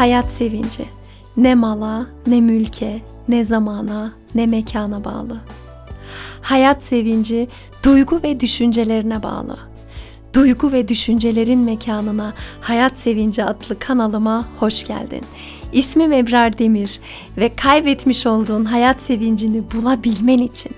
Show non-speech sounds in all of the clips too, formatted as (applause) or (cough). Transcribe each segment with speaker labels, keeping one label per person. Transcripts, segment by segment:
Speaker 1: Hayat sevinci ne mala, ne mülke, ne zamana, ne mekana bağlı. Hayat sevinci duygu ve düşüncelerine bağlı. Duygu ve düşüncelerin mekanına Hayat Sevinci adlı kanalıma hoş geldin. İsmim Ebrar Demir ve kaybetmiş olduğun hayat sevincini bulabilmen için,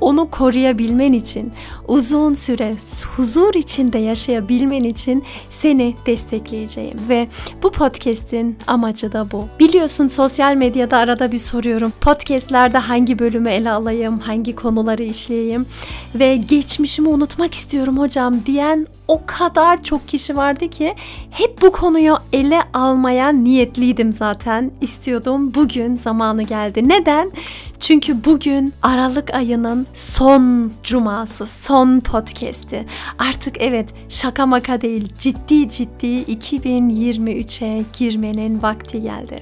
Speaker 1: onu koruyabilmen için, uzun süre huzur içinde yaşayabilmen için seni destekleyeceğim ve bu podcast'in amacı da bu. Biliyorsun sosyal medyada arada bir soruyorum. Podcast'lerde hangi bölümü ele alayım, hangi konuları işleyeyim ve geçmişimi unutmak istiyorum hocam diyen o kadar çok kişi vardı ki hep bu konuyu ele almaya niyetliydim zaten. istiyordum. Bugün zamanı geldi. Neden? Çünkü bugün Aralık ayının son cuması, son podcast'i. Artık evet şaka maka değil ciddi ciddi 2023'e girmenin vakti geldi.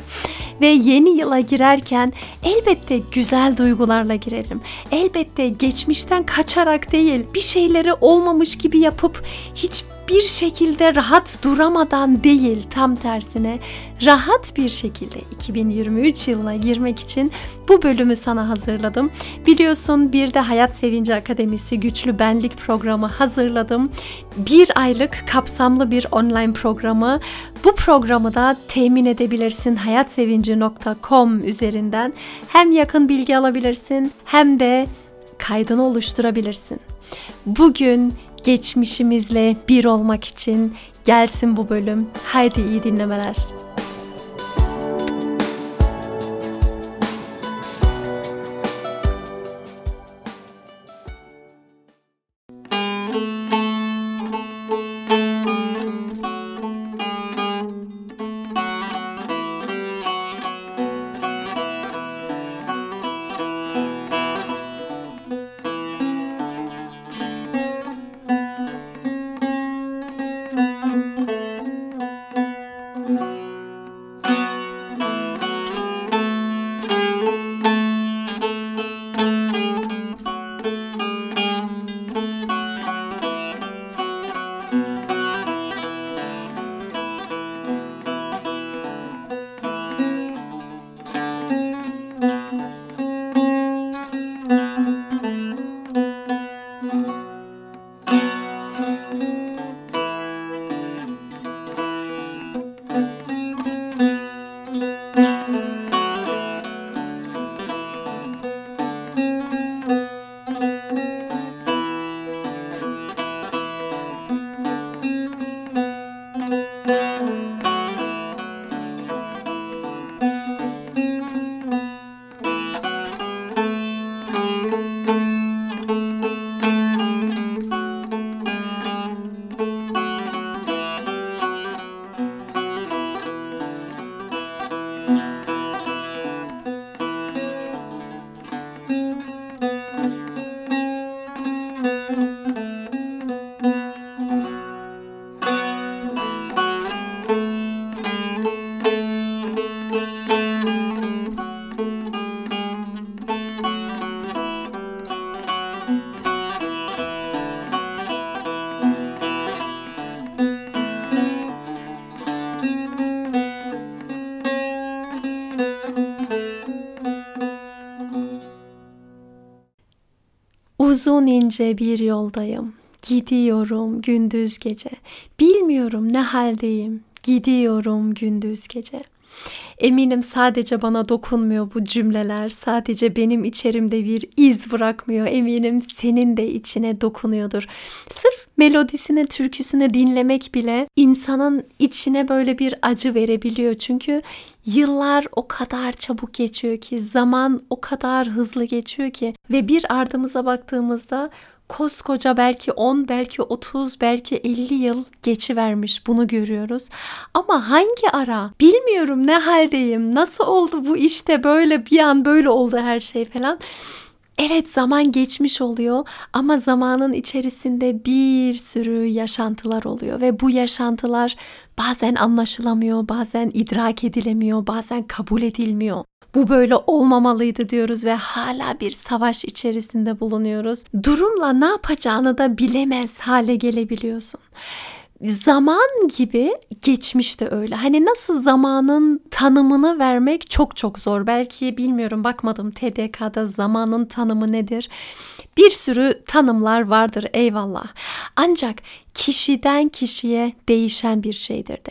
Speaker 1: Ve yeni yıla girerken elbette güzel duygularla girelim. Elbette geçmişten kaçarak değil bir şeyleri olmamış gibi yapıp hiç bir şekilde rahat duramadan değil tam tersine rahat bir şekilde 2023 yılına girmek için bu bölümü sana hazırladım. Biliyorsun bir de Hayat Sevinci Akademisi Güçlü Benlik programı hazırladım. Bir aylık kapsamlı bir online programı. Bu programı da temin edebilirsin hayatsevinci.com üzerinden. Hem yakın bilgi alabilirsin hem de kaydını oluşturabilirsin. Bugün geçmişimizle bir olmak için gelsin bu bölüm. Haydi iyi dinlemeler. Uzun ince bir yoldayım. Gidiyorum gündüz gece. Bilmiyorum ne haldeyim. Gidiyorum gündüz gece. Eminim sadece bana dokunmuyor bu cümleler. Sadece benim içerimde bir iz bırakmıyor. Eminim senin de içine dokunuyordur. Sırf melodisine, türküsünü dinlemek bile insanın içine böyle bir acı verebiliyor. Çünkü yıllar o kadar çabuk geçiyor ki, zaman o kadar hızlı geçiyor ki ve bir ardımıza baktığımızda koskoca belki 10, belki 30, belki 50 yıl geçi vermiş bunu görüyoruz. Ama hangi ara? Bilmiyorum ne haldeyim. Nasıl oldu bu işte böyle bir an böyle oldu her şey falan. Evet zaman geçmiş oluyor ama zamanın içerisinde bir sürü yaşantılar oluyor ve bu yaşantılar bazen anlaşılamıyor, bazen idrak edilemiyor, bazen kabul edilmiyor bu böyle olmamalıydı diyoruz ve hala bir savaş içerisinde bulunuyoruz. Durumla ne yapacağını da bilemez hale gelebiliyorsun. zaman gibi geçmiş de öyle. Hani nasıl zamanın tanımını vermek çok çok zor. Belki bilmiyorum bakmadım TDK'da zamanın tanımı nedir. Bir sürü tanımlar vardır eyvallah. Ancak kişiden kişiye değişen bir şeydir de.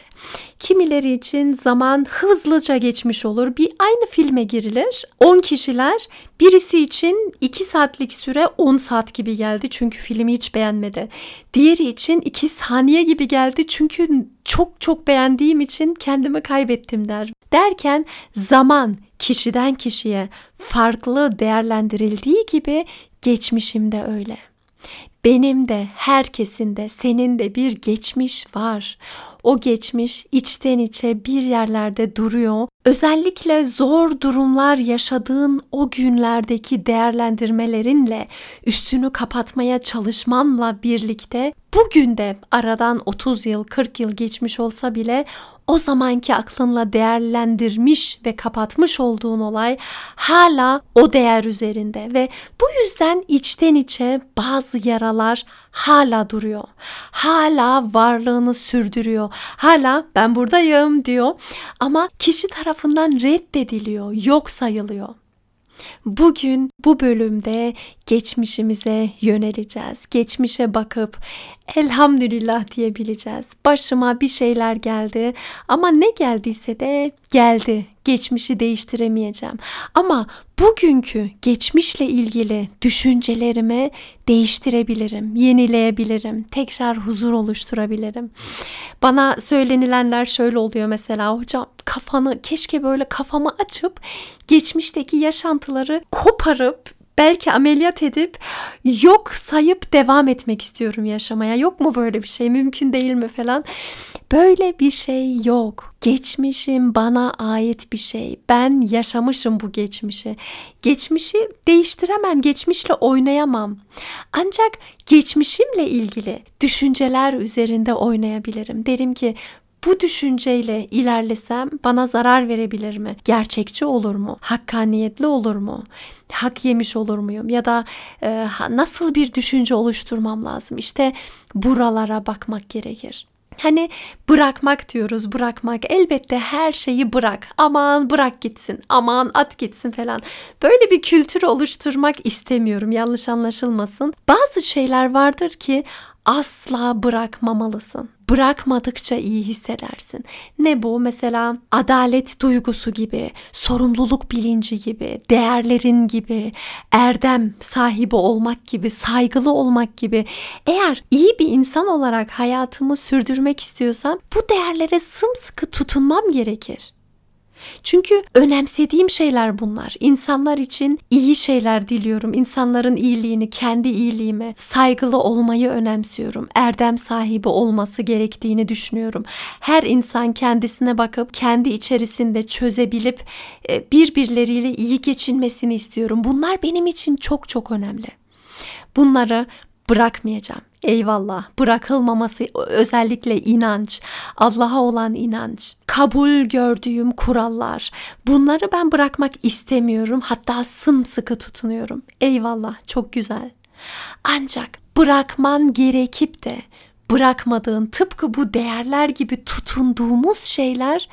Speaker 1: Kimileri için zaman hızlıca geçmiş olur. Bir aynı filme girilir. 10 kişiler birisi için 2 saatlik süre 10 saat gibi geldi çünkü filmi hiç beğenmedi. Diğeri için 2 saniye gibi geldi çünkü çok çok beğendiğim için kendimi kaybettim der. Derken zaman kişiden kişiye farklı değerlendirildiği gibi geçmişimde öyle. Benim de herkesin de senin de bir geçmiş var. O geçmiş içten içe bir yerlerde duruyor. Özellikle zor durumlar yaşadığın o günlerdeki değerlendirmelerinle üstünü kapatmaya çalışmanla birlikte bugün de aradan 30 yıl 40 yıl geçmiş olsa bile o zamanki aklınla değerlendirmiş ve kapatmış olduğun olay hala o değer üzerinde ve bu yüzden içten içe bazı yaralar hala duruyor. Hala varlığını sürdürüyor. Hala ben buradayım diyor ama kişi tarafından reddediliyor, yok sayılıyor. Bugün bu bölümde geçmişimize yöneleceğiz. Geçmişe bakıp elhamdülillah diyebileceğiz. Başıma bir şeyler geldi ama ne geldiyse de geldi. Geçmişi değiştiremeyeceğim. Ama bugünkü geçmişle ilgili düşüncelerimi değiştirebilirim, yenileyebilirim, tekrar huzur oluşturabilirim. Bana söylenilenler şöyle oluyor mesela hocam kafanı keşke böyle kafamı açıp geçmişteki yaşantıları koparıp belki ameliyat edip yok sayıp devam etmek istiyorum yaşamaya. Yok mu böyle bir şey? Mümkün değil mi falan? Böyle bir şey yok. Geçmişim bana ait bir şey. Ben yaşamışım bu geçmişi. Geçmişi değiştiremem, geçmişle oynayamam. Ancak geçmişimle ilgili düşünceler üzerinde oynayabilirim. Derim ki bu düşünceyle ilerlesem bana zarar verebilir mi? Gerçekçi olur mu? Hakkaniyetli olur mu? Hak yemiş olur muyum? Ya da e, nasıl bir düşünce oluşturmam lazım? İşte buralara bakmak gerekir. Hani bırakmak diyoruz bırakmak elbette her şeyi bırak aman bırak gitsin aman at gitsin falan böyle bir kültür oluşturmak istemiyorum yanlış anlaşılmasın bazı şeyler vardır ki asla bırakmamalısın. Bırakmadıkça iyi hissedersin. Ne bu? Mesela adalet duygusu gibi, sorumluluk bilinci gibi, değerlerin gibi, erdem sahibi olmak gibi, saygılı olmak gibi. Eğer iyi bir insan olarak hayatımı sürdürmek istiyorsam bu değerlere sımsıkı tutunmam gerekir. Çünkü önemsediğim şeyler bunlar. İnsanlar için iyi şeyler diliyorum. İnsanların iyiliğini, kendi iyiliğime, saygılı olmayı önemsiyorum. Erdem sahibi olması gerektiğini düşünüyorum. Her insan kendisine bakıp kendi içerisinde çözebilip e, birbirleriyle iyi geçinmesini istiyorum. Bunlar benim için çok çok önemli. Bunları bırakmayacağım. Eyvallah. Bırakılmaması özellikle inanç, Allah'a olan inanç, kabul gördüğüm kurallar. Bunları ben bırakmak istemiyorum. Hatta sımsıkı tutunuyorum. Eyvallah. Çok güzel. Ancak bırakman gerekip de bırakmadığın tıpkı bu değerler gibi tutunduğumuz şeyler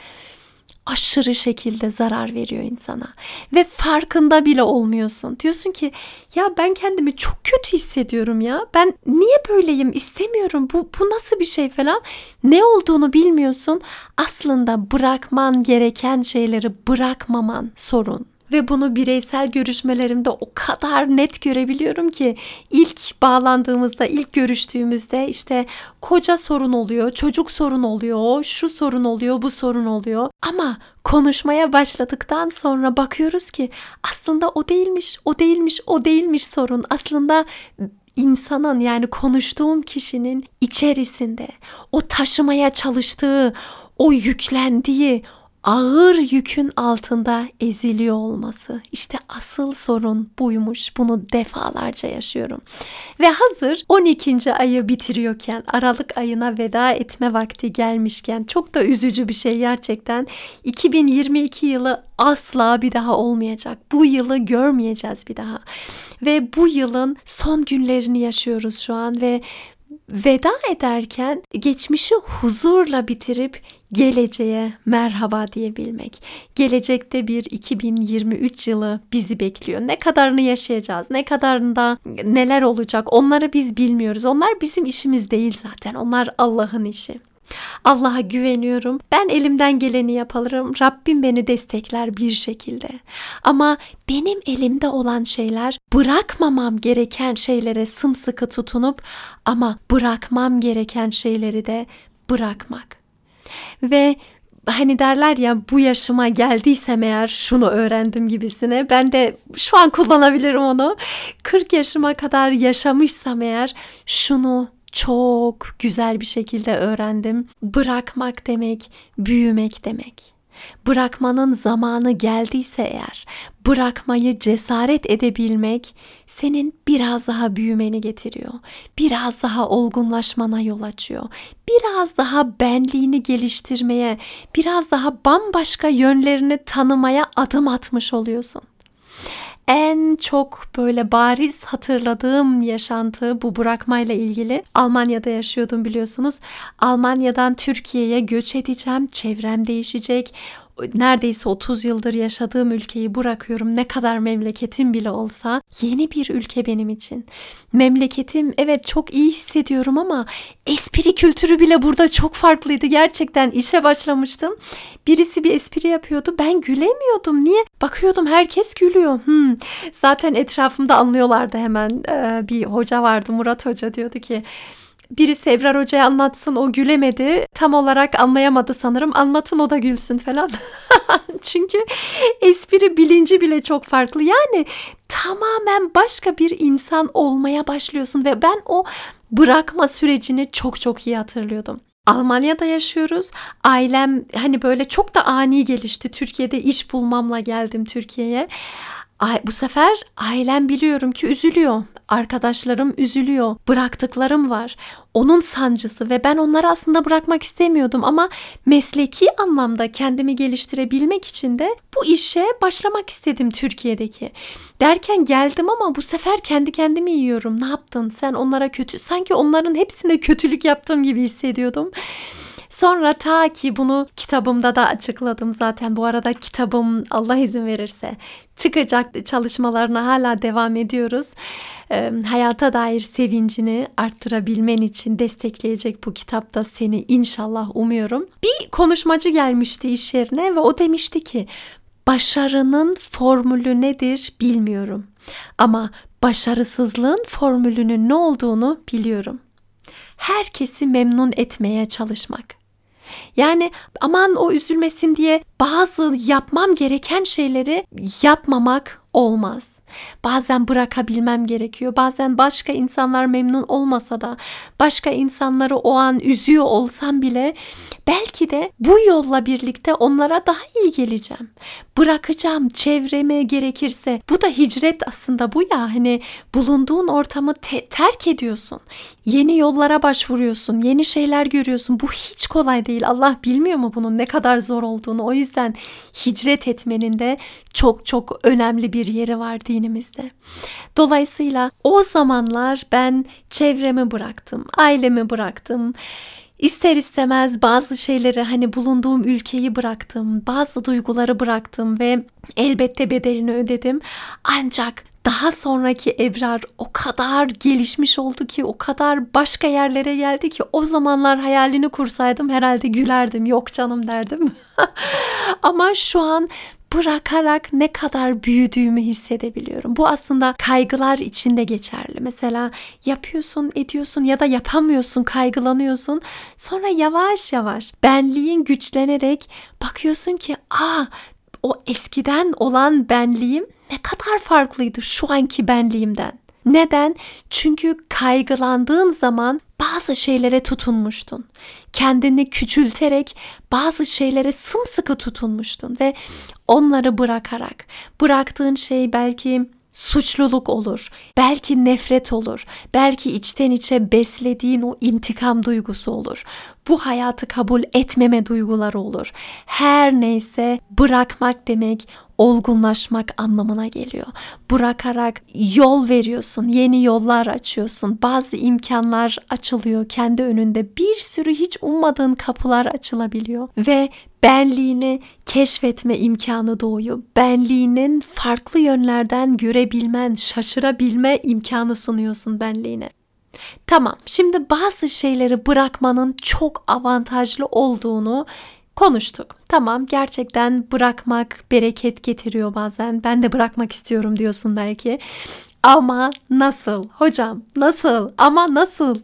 Speaker 1: aşırı şekilde zarar veriyor insana ve farkında bile olmuyorsun. Diyorsun ki ya ben kendimi çok kötü hissediyorum ya. Ben niye böyleyim? istemiyorum. Bu bu nasıl bir şey falan? Ne olduğunu bilmiyorsun. Aslında bırakman gereken şeyleri bırakmaman sorun ve bunu bireysel görüşmelerimde o kadar net görebiliyorum ki ilk bağlandığımızda, ilk görüştüğümüzde işte koca sorun oluyor, çocuk sorun oluyor, şu sorun oluyor, bu sorun oluyor. Ama konuşmaya başladıktan sonra bakıyoruz ki aslında o değilmiş, o değilmiş, o değilmiş sorun. Aslında insanın yani konuştuğum kişinin içerisinde o taşımaya çalıştığı, o yüklendiği, ağır yükün altında eziliyor olması. İşte asıl sorun buymuş. Bunu defalarca yaşıyorum. Ve hazır 12. ayı bitiriyorken, Aralık ayına veda etme vakti gelmişken çok da üzücü bir şey gerçekten. 2022 yılı asla bir daha olmayacak. Bu yılı görmeyeceğiz bir daha. Ve bu yılın son günlerini yaşıyoruz şu an ve veda ederken geçmişi huzurla bitirip geleceğe merhaba diyebilmek. Gelecekte bir 2023 yılı bizi bekliyor. Ne kadarını yaşayacağız, ne kadarında neler olacak onları biz bilmiyoruz. Onlar bizim işimiz değil zaten. Onlar Allah'ın işi. Allah'a güveniyorum. Ben elimden geleni yaparım. Rabbim beni destekler bir şekilde. Ama benim elimde olan şeyler bırakmamam gereken şeylere sımsıkı tutunup ama bırakmam gereken şeyleri de bırakmak. Ve hani derler ya bu yaşıma geldiysem eğer şunu öğrendim gibisine ben de şu an kullanabilirim onu. 40 yaşıma kadar yaşamışsam eğer şunu çok güzel bir şekilde öğrendim. Bırakmak demek, büyümek demek. Bırakmanın zamanı geldiyse eğer, bırakmayı cesaret edebilmek senin biraz daha büyümeni getiriyor. Biraz daha olgunlaşmana yol açıyor. Biraz daha benliğini geliştirmeye, biraz daha bambaşka yönlerini tanımaya adım atmış oluyorsun en çok böyle bariz hatırladığım yaşantı bu bırakmayla ilgili. Almanya'da yaşıyordum biliyorsunuz. Almanya'dan Türkiye'ye göç edeceğim. Çevrem değişecek neredeyse 30 yıldır yaşadığım ülkeyi bırakıyorum. Ne kadar memleketim bile olsa yeni bir ülke benim için. Memleketim evet çok iyi hissediyorum ama espri kültürü bile burada çok farklıydı. Gerçekten işe başlamıştım. Birisi bir espri yapıyordu. Ben gülemiyordum. Niye? Bakıyordum herkes gülüyor. Hmm. Zaten etrafımda anlıyorlardı hemen. Ee, bir hoca vardı Murat Hoca diyordu ki birisi Ebrar Hoca'ya anlatsın o gülemedi. Tam olarak anlayamadı sanırım. Anlatın o da gülsün falan. (laughs) Çünkü espri bilinci bile çok farklı. Yani tamamen başka bir insan olmaya başlıyorsun ve ben o bırakma sürecini çok çok iyi hatırlıyordum. Almanya'da yaşıyoruz. Ailem hani böyle çok da ani gelişti. Türkiye'de iş bulmamla geldim Türkiye'ye. Bu sefer ailem biliyorum ki üzülüyor. Arkadaşlarım üzülüyor. Bıraktıklarım var. Onun sancısı ve ben onları aslında bırakmak istemiyordum ama mesleki anlamda kendimi geliştirebilmek için de bu işe başlamak istedim Türkiye'deki. Derken geldim ama bu sefer kendi kendimi yiyorum. Ne yaptın? Sen onlara kötü sanki onların hepsine kötülük yaptığım gibi hissediyordum. Sonra ta ki bunu kitabımda da açıkladım zaten. Bu arada kitabım Allah izin verirse çıkacak çalışmalarına hala devam ediyoruz. E, hayata dair sevincini arttırabilmen için destekleyecek bu kitapta seni inşallah umuyorum. Bir konuşmacı gelmişti iş yerine ve o demişti ki başarının formülü nedir bilmiyorum. Ama başarısızlığın formülünün ne olduğunu biliyorum. Herkesi memnun etmeye çalışmak. Yani aman o üzülmesin diye bazı yapmam gereken şeyleri yapmamak olmaz. Bazen bırakabilmem gerekiyor. Bazen başka insanlar memnun olmasa da başka insanları o an üzüyor olsam bile belki de bu yolla birlikte onlara daha iyi geleceğim. Bırakacağım çevreme gerekirse. Bu da hicret aslında bu ya hani bulunduğun ortamı te- terk ediyorsun. Yeni yollara başvuruyorsun. Yeni şeyler görüyorsun. Bu hiç kolay değil. Allah bilmiyor mu bunun ne kadar zor olduğunu. O yüzden hicret etmenin de çok çok önemli bir yeri var dinimizde. Dolayısıyla o zamanlar ben çevremi bıraktım, ailemi bıraktım. İster istemez bazı şeyleri hani bulunduğum ülkeyi bıraktım, bazı duyguları bıraktım ve elbette bedelini ödedim. Ancak daha sonraki Ebrar o kadar gelişmiş oldu ki o kadar başka yerlere geldi ki o zamanlar hayalini kursaydım herhalde gülerdim yok canım derdim. (laughs) Ama şu an bırakarak ne kadar büyüdüğümü hissedebiliyorum. Bu aslında kaygılar içinde geçerli. Mesela yapıyorsun, ediyorsun ya da yapamıyorsun, kaygılanıyorsun. Sonra yavaş yavaş benliğin güçlenerek bakıyorsun ki, "Aa, o eskiden olan benliğim ne kadar farklıydı şu anki benliğimden." Neden? Çünkü kaygılandığın zaman bazı şeylere tutunmuştun. Kendini küçülterek bazı şeylere sımsıkı tutunmuştun ve onları bırakarak bıraktığın şey belki suçluluk olur, belki nefret olur, belki içten içe beslediğin o intikam duygusu olur. bu hayatı kabul etmeme duyguları olur. Her neyse bırakmak demek olgunlaşmak anlamına geliyor. Bırakarak yol veriyorsun, yeni yollar açıyorsun. Bazı imkanlar açılıyor kendi önünde. Bir sürü hiç ummadığın kapılar açılabiliyor ve benliğini keşfetme imkanı doğuyor. Benliğinin farklı yönlerden görebilmen, şaşırabilme imkanı sunuyorsun benliğine. Tamam, şimdi bazı şeyleri bırakmanın çok avantajlı olduğunu konuştuk. Tamam gerçekten bırakmak bereket getiriyor bazen. Ben de bırakmak istiyorum diyorsun belki. Ama nasıl? Hocam nasıl? Ama nasıl?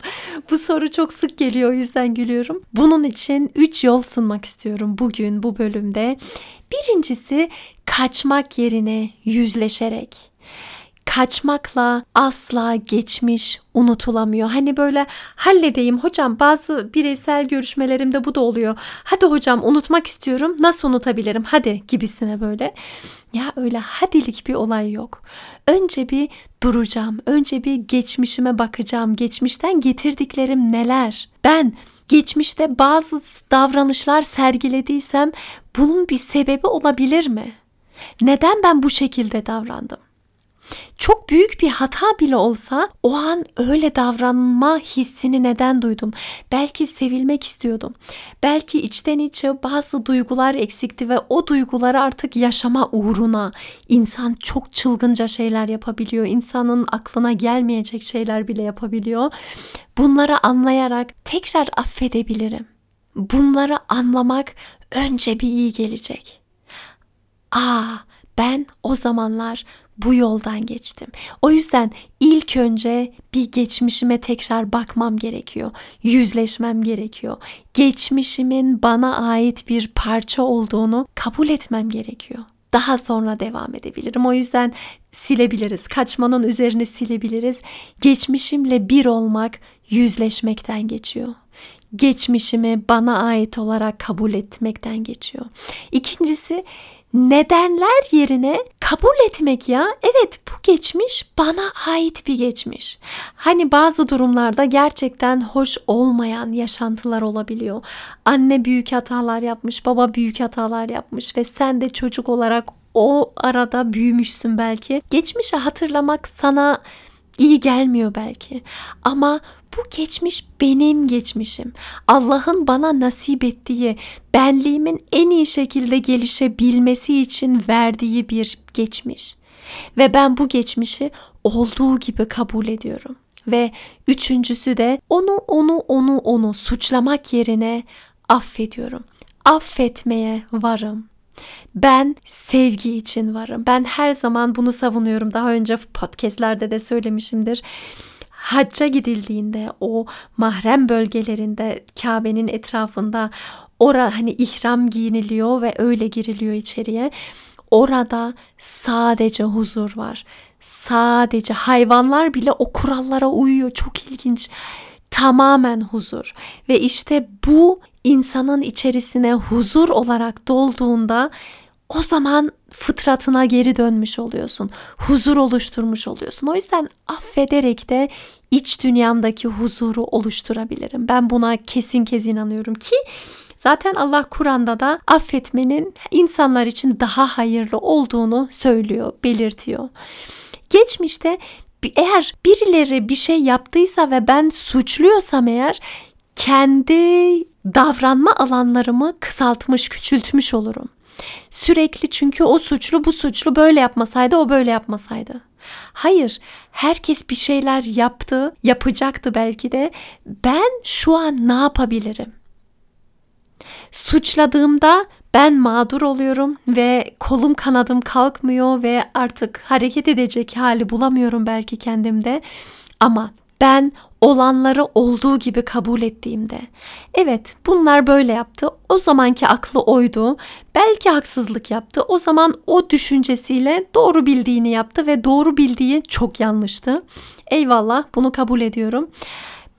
Speaker 1: Bu soru çok sık geliyor o yüzden gülüyorum. Bunun için 3 yol sunmak istiyorum bugün bu bölümde. Birincisi kaçmak yerine yüzleşerek kaçmakla asla geçmiş unutulamıyor. Hani böyle halledeyim hocam bazı bireysel görüşmelerimde bu da oluyor. Hadi hocam unutmak istiyorum nasıl unutabilirim hadi gibisine böyle. Ya öyle hadilik bir olay yok. Önce bir duracağım. Önce bir geçmişime bakacağım. Geçmişten getirdiklerim neler? Ben geçmişte bazı davranışlar sergilediysem bunun bir sebebi olabilir mi? Neden ben bu şekilde davrandım? Çok büyük bir hata bile olsa o an öyle davranma hissini neden duydum? Belki sevilmek istiyordum. Belki içten içe bazı duygular eksikti ve o duyguları artık yaşama uğruna insan çok çılgınca şeyler yapabiliyor. İnsanın aklına gelmeyecek şeyler bile yapabiliyor. Bunları anlayarak tekrar affedebilirim. Bunları anlamak önce bir iyi gelecek. Aa, ben o zamanlar bu yoldan geçtim. O yüzden ilk önce bir geçmişime tekrar bakmam gerekiyor. Yüzleşmem gerekiyor. Geçmişimin bana ait bir parça olduğunu kabul etmem gerekiyor. Daha sonra devam edebilirim. O yüzden silebiliriz. Kaçmanın üzerine silebiliriz. Geçmişimle bir olmak yüzleşmekten geçiyor geçmişimi bana ait olarak kabul etmekten geçiyor. İkincisi nedenler yerine kabul etmek ya. Evet bu geçmiş bana ait bir geçmiş. Hani bazı durumlarda gerçekten hoş olmayan yaşantılar olabiliyor. Anne büyük hatalar yapmış, baba büyük hatalar yapmış ve sen de çocuk olarak o arada büyümüşsün belki. Geçmişi hatırlamak sana iyi gelmiyor belki. Ama bu geçmiş benim geçmişim. Allah'ın bana nasip ettiği, benliğimin en iyi şekilde gelişebilmesi için verdiği bir geçmiş. Ve ben bu geçmişi olduğu gibi kabul ediyorum. Ve üçüncüsü de onu onu onu onu suçlamak yerine affediyorum. Affetmeye varım. Ben sevgi için varım. Ben her zaman bunu savunuyorum. Daha önce podcastlerde de söylemişimdir hacca gidildiğinde o mahrem bölgelerinde Kabe'nin etrafında ora hani ihram giyiniliyor ve öyle giriliyor içeriye. Orada sadece huzur var. Sadece hayvanlar bile o kurallara uyuyor. Çok ilginç. Tamamen huzur. Ve işte bu insanın içerisine huzur olarak dolduğunda o zaman fıtratına geri dönmüş oluyorsun. Huzur oluşturmuş oluyorsun. O yüzden affederek de iç dünyamdaki huzuru oluşturabilirim. Ben buna kesin kez inanıyorum ki zaten Allah Kur'an'da da affetmenin insanlar için daha hayırlı olduğunu söylüyor, belirtiyor. Geçmişte eğer birileri bir şey yaptıysa ve ben suçluyorsam eğer kendi davranma alanlarımı kısaltmış, küçültmüş olurum. Sürekli çünkü o suçlu bu suçlu böyle yapmasaydı o böyle yapmasaydı. Hayır, herkes bir şeyler yaptı, yapacaktı belki de. Ben şu an ne yapabilirim? Suçladığımda ben mağdur oluyorum ve kolum kanadım kalkmıyor ve artık hareket edecek hali bulamıyorum belki kendimde. Ama ben olanları olduğu gibi kabul ettiğimde. Evet bunlar böyle yaptı. O zamanki aklı oydu. Belki haksızlık yaptı. O zaman o düşüncesiyle doğru bildiğini yaptı ve doğru bildiği çok yanlıştı. Eyvallah bunu kabul ediyorum.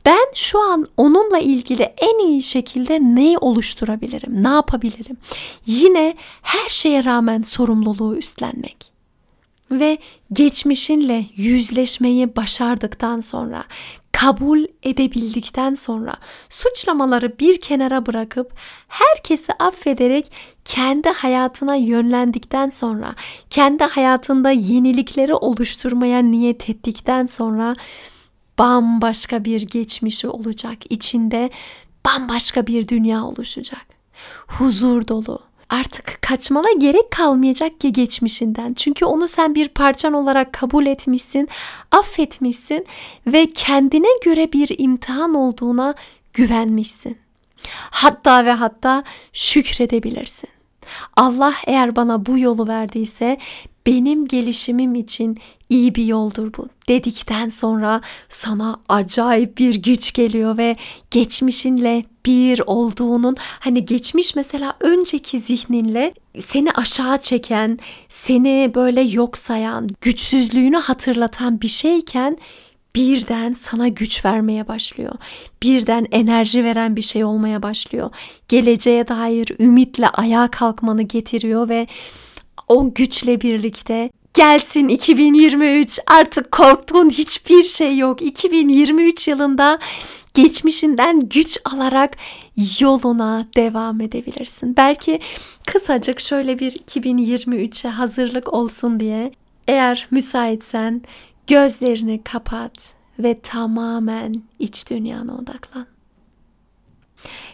Speaker 1: Ben şu an onunla ilgili en iyi şekilde neyi oluşturabilirim ne yapabilirim? Yine her şeye rağmen sorumluluğu üstlenmek ve geçmişinle yüzleşmeyi başardıktan sonra, kabul edebildikten sonra, suçlamaları bir kenara bırakıp herkesi affederek kendi hayatına yönlendikten sonra, kendi hayatında yenilikleri oluşturmaya niyet ettikten sonra bambaşka bir geçmişi olacak. İçinde bambaşka bir dünya oluşacak. Huzur dolu, artık kaçmana gerek kalmayacak ki geçmişinden. Çünkü onu sen bir parçan olarak kabul etmişsin, affetmişsin ve kendine göre bir imtihan olduğuna güvenmişsin. Hatta ve hatta şükredebilirsin. Allah eğer bana bu yolu verdiyse benim gelişimim için iyi bir yoldur bu dedikten sonra sana acayip bir güç geliyor ve geçmişinle bir olduğunun hani geçmiş mesela önceki zihninle seni aşağı çeken, seni böyle yok sayan, güçsüzlüğünü hatırlatan bir şeyken birden sana güç vermeye başlıyor. Birden enerji veren bir şey olmaya başlıyor. Geleceğe dair ümitle ayağa kalkmanı getiriyor ve o güçle birlikte gelsin 2023 artık korktuğun hiçbir şey yok. 2023 yılında geçmişinden güç alarak yoluna devam edebilirsin. Belki kısacık şöyle bir 2023'e hazırlık olsun diye eğer müsaitsen gözlerini kapat ve tamamen iç dünyana odaklan.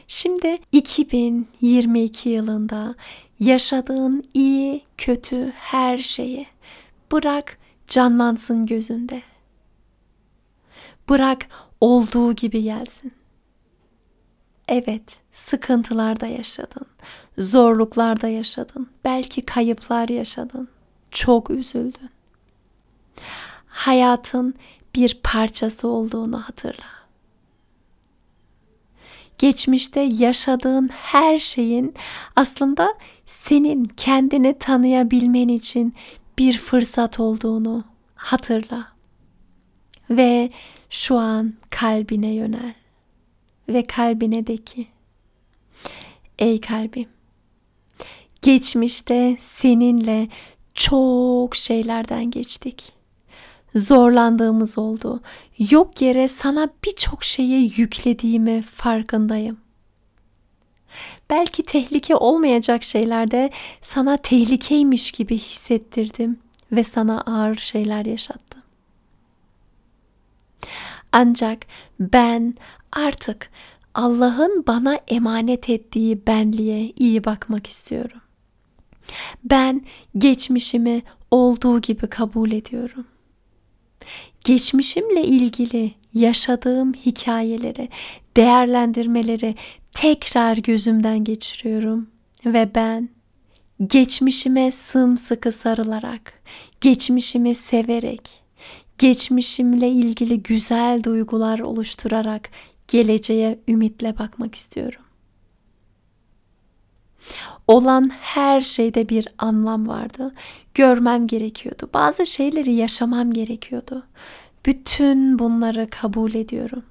Speaker 1: Şimdi 2022 yılında yaşadığın iyi, kötü her şeyi bırak canlansın gözünde. Bırak olduğu gibi gelsin. Evet, sıkıntılarda yaşadın, zorluklarda yaşadın, belki kayıplar yaşadın, çok üzüldün. Hayatın bir parçası olduğunu hatırla geçmişte yaşadığın her şeyin aslında senin kendini tanıyabilmen için bir fırsat olduğunu hatırla. Ve şu an kalbine yönel. Ve kalbine de ki Ey kalbim geçmişte seninle çok şeylerden geçtik zorlandığımız oldu. Yok yere sana birçok şeyi yüklediğimi farkındayım. Belki tehlike olmayacak şeylerde sana tehlikeymiş gibi hissettirdim ve sana ağır şeyler yaşattım. Ancak ben artık Allah'ın bana emanet ettiği benliğe iyi bakmak istiyorum. Ben geçmişimi olduğu gibi kabul ediyorum geçmişimle ilgili yaşadığım hikayeleri, değerlendirmeleri tekrar gözümden geçiriyorum ve ben geçmişime sımsıkı sarılarak, geçmişimi severek, geçmişimle ilgili güzel duygular oluşturarak geleceğe ümitle bakmak istiyorum. Olan her şeyde bir anlam vardı. Görmem gerekiyordu. Bazı şeyleri yaşamam gerekiyordu. Bütün bunları kabul ediyorum.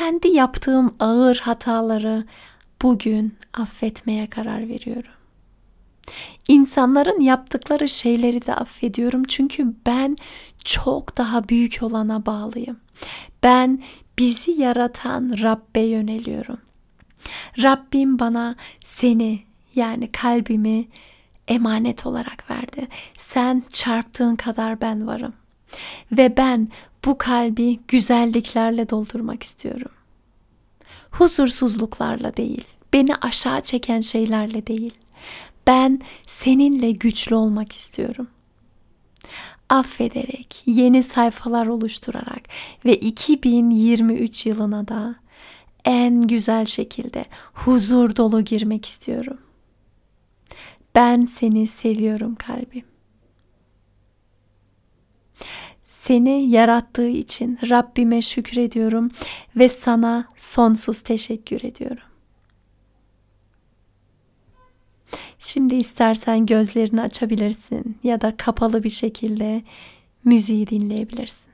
Speaker 1: Kendi yaptığım ağır hataları bugün affetmeye karar veriyorum. İnsanların yaptıkları şeyleri de affediyorum çünkü ben çok daha büyük olana bağlıyım. Ben bizi yaratan Rabbe yöneliyorum. Rabbim bana seni yani kalbimi emanet olarak verdi. Sen çarptığın kadar ben varım. Ve ben bu kalbi güzelliklerle doldurmak istiyorum. Huzursuzluklarla değil, beni aşağı çeken şeylerle değil. Ben seninle güçlü olmak istiyorum. Affederek, yeni sayfalar oluşturarak ve 2023 yılına da en güzel şekilde huzur dolu girmek istiyorum. Ben seni seviyorum kalbim. Seni yarattığı için Rabbime şükrediyorum ve sana sonsuz teşekkür ediyorum. Şimdi istersen gözlerini açabilirsin ya da kapalı bir şekilde müziği dinleyebilirsin.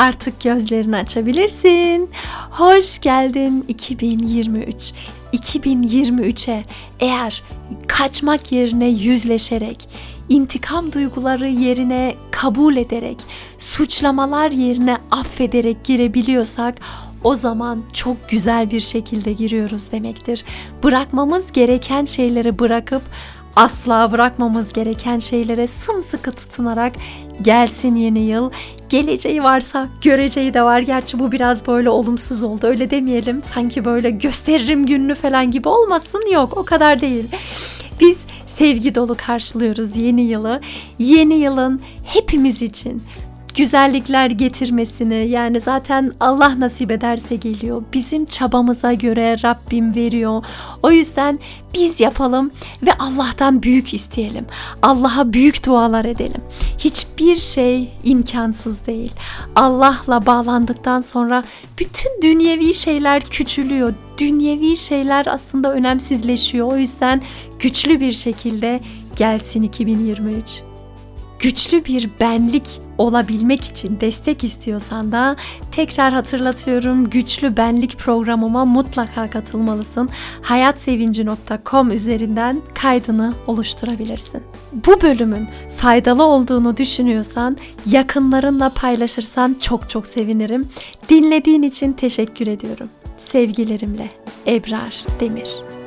Speaker 1: Artık gözlerini açabilirsin. Hoş geldin 2023. 2023'e eğer kaçmak yerine yüzleşerek, intikam duyguları yerine kabul ederek, suçlamalar yerine affederek girebiliyorsak o zaman çok güzel bir şekilde giriyoruz demektir. Bırakmamız gereken şeyleri bırakıp asla bırakmamız gereken şeylere sımsıkı tutunarak gelsin yeni yıl. Geleceği varsa göreceği de var. Gerçi bu biraz böyle olumsuz oldu. Öyle demeyelim. Sanki böyle gösteririm gününü falan gibi olmasın. Yok o kadar değil. Biz sevgi dolu karşılıyoruz yeni yılı. Yeni yılın hepimiz için güzellikler getirmesini yani zaten Allah nasip ederse geliyor. Bizim çabamıza göre Rabbim veriyor. O yüzden biz yapalım ve Allah'tan büyük isteyelim. Allah'a büyük dualar edelim. Hiçbir şey imkansız değil. Allah'la bağlandıktan sonra bütün dünyevi şeyler küçülüyor. Dünyevi şeyler aslında önemsizleşiyor. O yüzden güçlü bir şekilde gelsin 2023 güçlü bir benlik olabilmek için destek istiyorsan da tekrar hatırlatıyorum güçlü benlik programıma mutlaka katılmalısın. hayatsevinci.com üzerinden kaydını oluşturabilirsin. Bu bölümün faydalı olduğunu düşünüyorsan yakınlarınla paylaşırsan çok çok sevinirim. Dinlediğin için teşekkür ediyorum. Sevgilerimle Ebrar Demir.